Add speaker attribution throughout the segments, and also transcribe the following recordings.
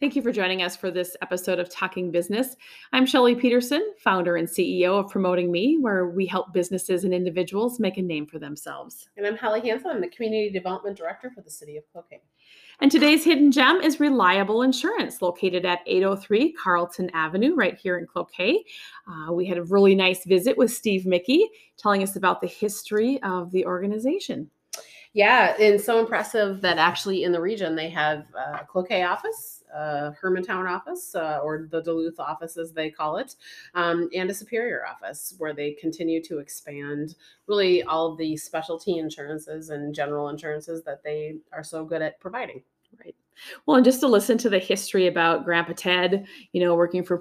Speaker 1: Thank you for joining us for this episode of Talking Business. I'm Shelly Peterson, founder and CEO of Promoting Me, where we help businesses and individuals make a name for themselves.
Speaker 2: And I'm Holly Hanson. I'm the Community Development Director for the City of Cloquet.
Speaker 1: And today's hidden gem is Reliable Insurance, located at 803 Carlton Avenue, right here in Cloquet. Uh, we had a really nice visit with Steve Mickey, telling us about the history of the organization.
Speaker 2: Yeah, and so impressive that actually in the region they have a Cloquet office uh, Hermantown office, uh, or the Duluth office as they call it, um, and a Superior office where they continue to expand really all the specialty insurances and general insurances that they are so good at providing.
Speaker 1: Right. Well, and just to listen to the history about Grandpa Ted, you know, working for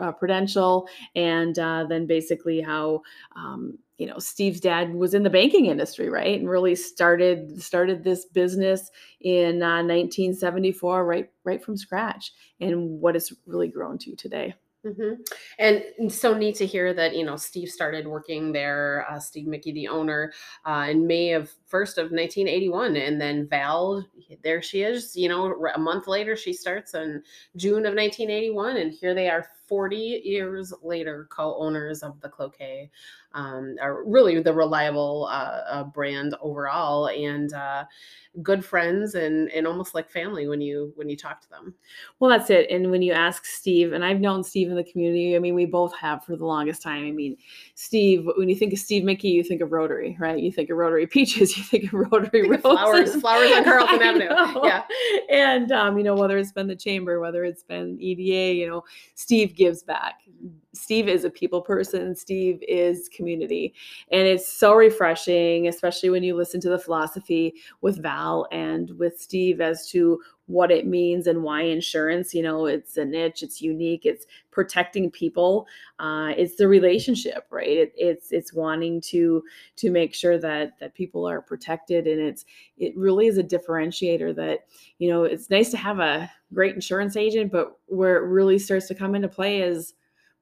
Speaker 1: uh, Prudential, and uh, then basically how um, you know Steve's dad was in the banking industry, right, and really started started this business in uh, 1974, right, right from scratch, and what it's really grown to today.
Speaker 2: Mm-hmm. And so neat to hear that you know Steve started working there. Uh, Steve Mickey, the owner, uh, in May of first of 1981, and then Val, there she is. You know, a month later she starts in June of 1981, and here they are 40 years later, co-owners of the Cloquet, um, are really the reliable uh, uh, brand overall, and uh, good friends and and almost like family when you when you talk to them.
Speaker 1: Well, that's it. And when you ask Steve, and I've known Steve in the community. I mean, we both have for the longest time. I mean, Steve. When you think of Steve Mickey, you think of Rotary, right? You think of Rotary Peaches. You think of Rotary think
Speaker 2: flowers, flowers on Carlton Avenue.
Speaker 1: Yeah, and um, you know whether it's been the chamber, whether it's been EDA, you know, Steve gives back. Steve is a people person. Steve is community. And it's so refreshing, especially when you listen to the philosophy with Val and with Steve as to what it means and why insurance you know it's a niche it's unique it's protecting people uh, it's the relationship right it, it's it's wanting to to make sure that that people are protected and it's it really is a differentiator that you know it's nice to have a great insurance agent but where it really starts to come into play is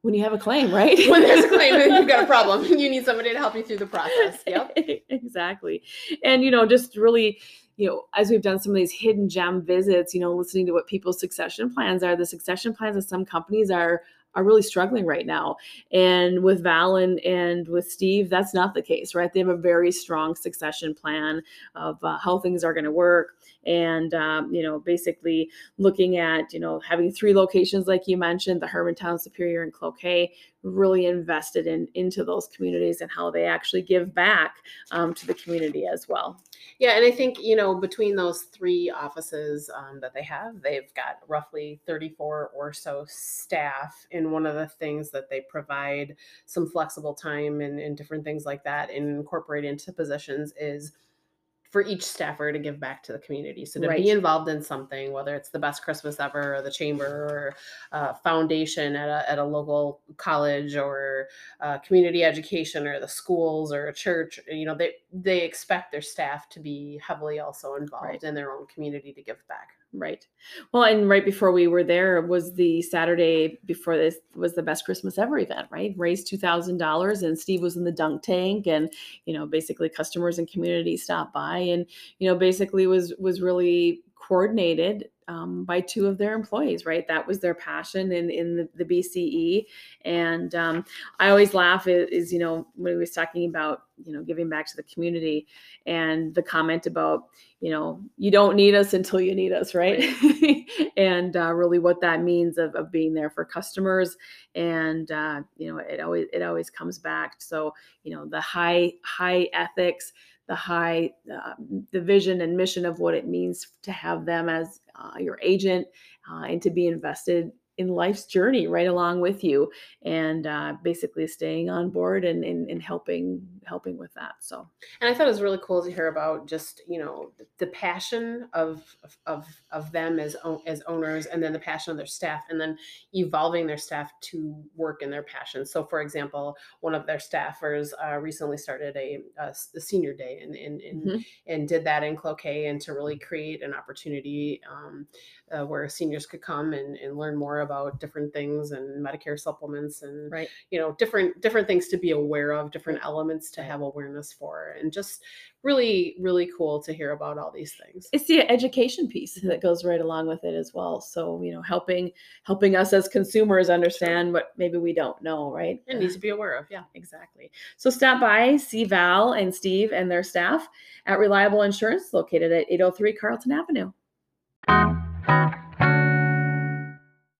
Speaker 1: when you have a claim, right?
Speaker 2: when there's a claim and you've got a problem, you need somebody to help you through the process. Yep.
Speaker 1: exactly. And, you know, just really, you know, as we've done some of these hidden gem visits, you know, listening to what people's succession plans are, the succession plans of some companies are are really struggling right now. And with Val and, and with Steve, that's not the case, right? They have a very strong succession plan of uh, how things are going to work. And, um, you know, basically looking at, you know, having three locations, like you mentioned, the Hermantown, Superior, and Cloquet, really invested in into those communities and how they actually give back um, to the community as well.
Speaker 2: Yeah, and I think you know between those three offices um, that they have, they've got roughly 34 or so staff. And one of the things that they provide some flexible time and, and different things like that and incorporate into positions is for each staffer to give back to the community. So to right. be involved in something, whether it's the best Christmas ever, or the chamber, or uh, foundation at a, at a local college, or uh, community education, or the schools, or a church, you know, they they expect their staff to be heavily also involved right. in their own community to give back.
Speaker 1: Right. Well, and right before we were there was the Saturday before this was the best Christmas ever event, right? Raised two thousand dollars, and Steve was in the dunk tank, and you know, basically customers and community stopped by, and you know, basically was was really coordinated um, by two of their employees, right? That was their passion in, in the, the BCE. And um, I always laugh is, is, you know, when he was talking about, you know, giving back to the community and the comment about, you know, you don't need us until you need us, right? right. and uh, really what that means of, of being there for customers. And, uh, you know, it always, it always comes back. So, you know, the high, high ethics, the high uh, the vision and mission of what it means to have them as uh, your agent uh, and to be invested in life's journey right along with you and uh, basically staying on board and, and, and, helping helping with that so
Speaker 2: and i thought it was really cool to hear about just you know the passion of of of them as as owners and then the passion of their staff and then evolving their staff to work in their passion so for example one of their staffers uh, recently started a, a, a, senior day and and, and, mm-hmm. and did that in cloquet and to really create an opportunity um, uh, where seniors could come and, and learn more about different things and Medicare supplements and
Speaker 1: Right.
Speaker 2: you know different different things to be aware of, different elements to have awareness for, and just really really cool to hear about all these things.
Speaker 1: It's the education piece that goes right along with it as well. So, you know, helping helping us as consumers understand what maybe we don't know, right?
Speaker 2: It needs to be aware of, yeah.
Speaker 1: Exactly. So stop by, see Val and Steve and their staff at Reliable Insurance located at 803 Carlton Avenue.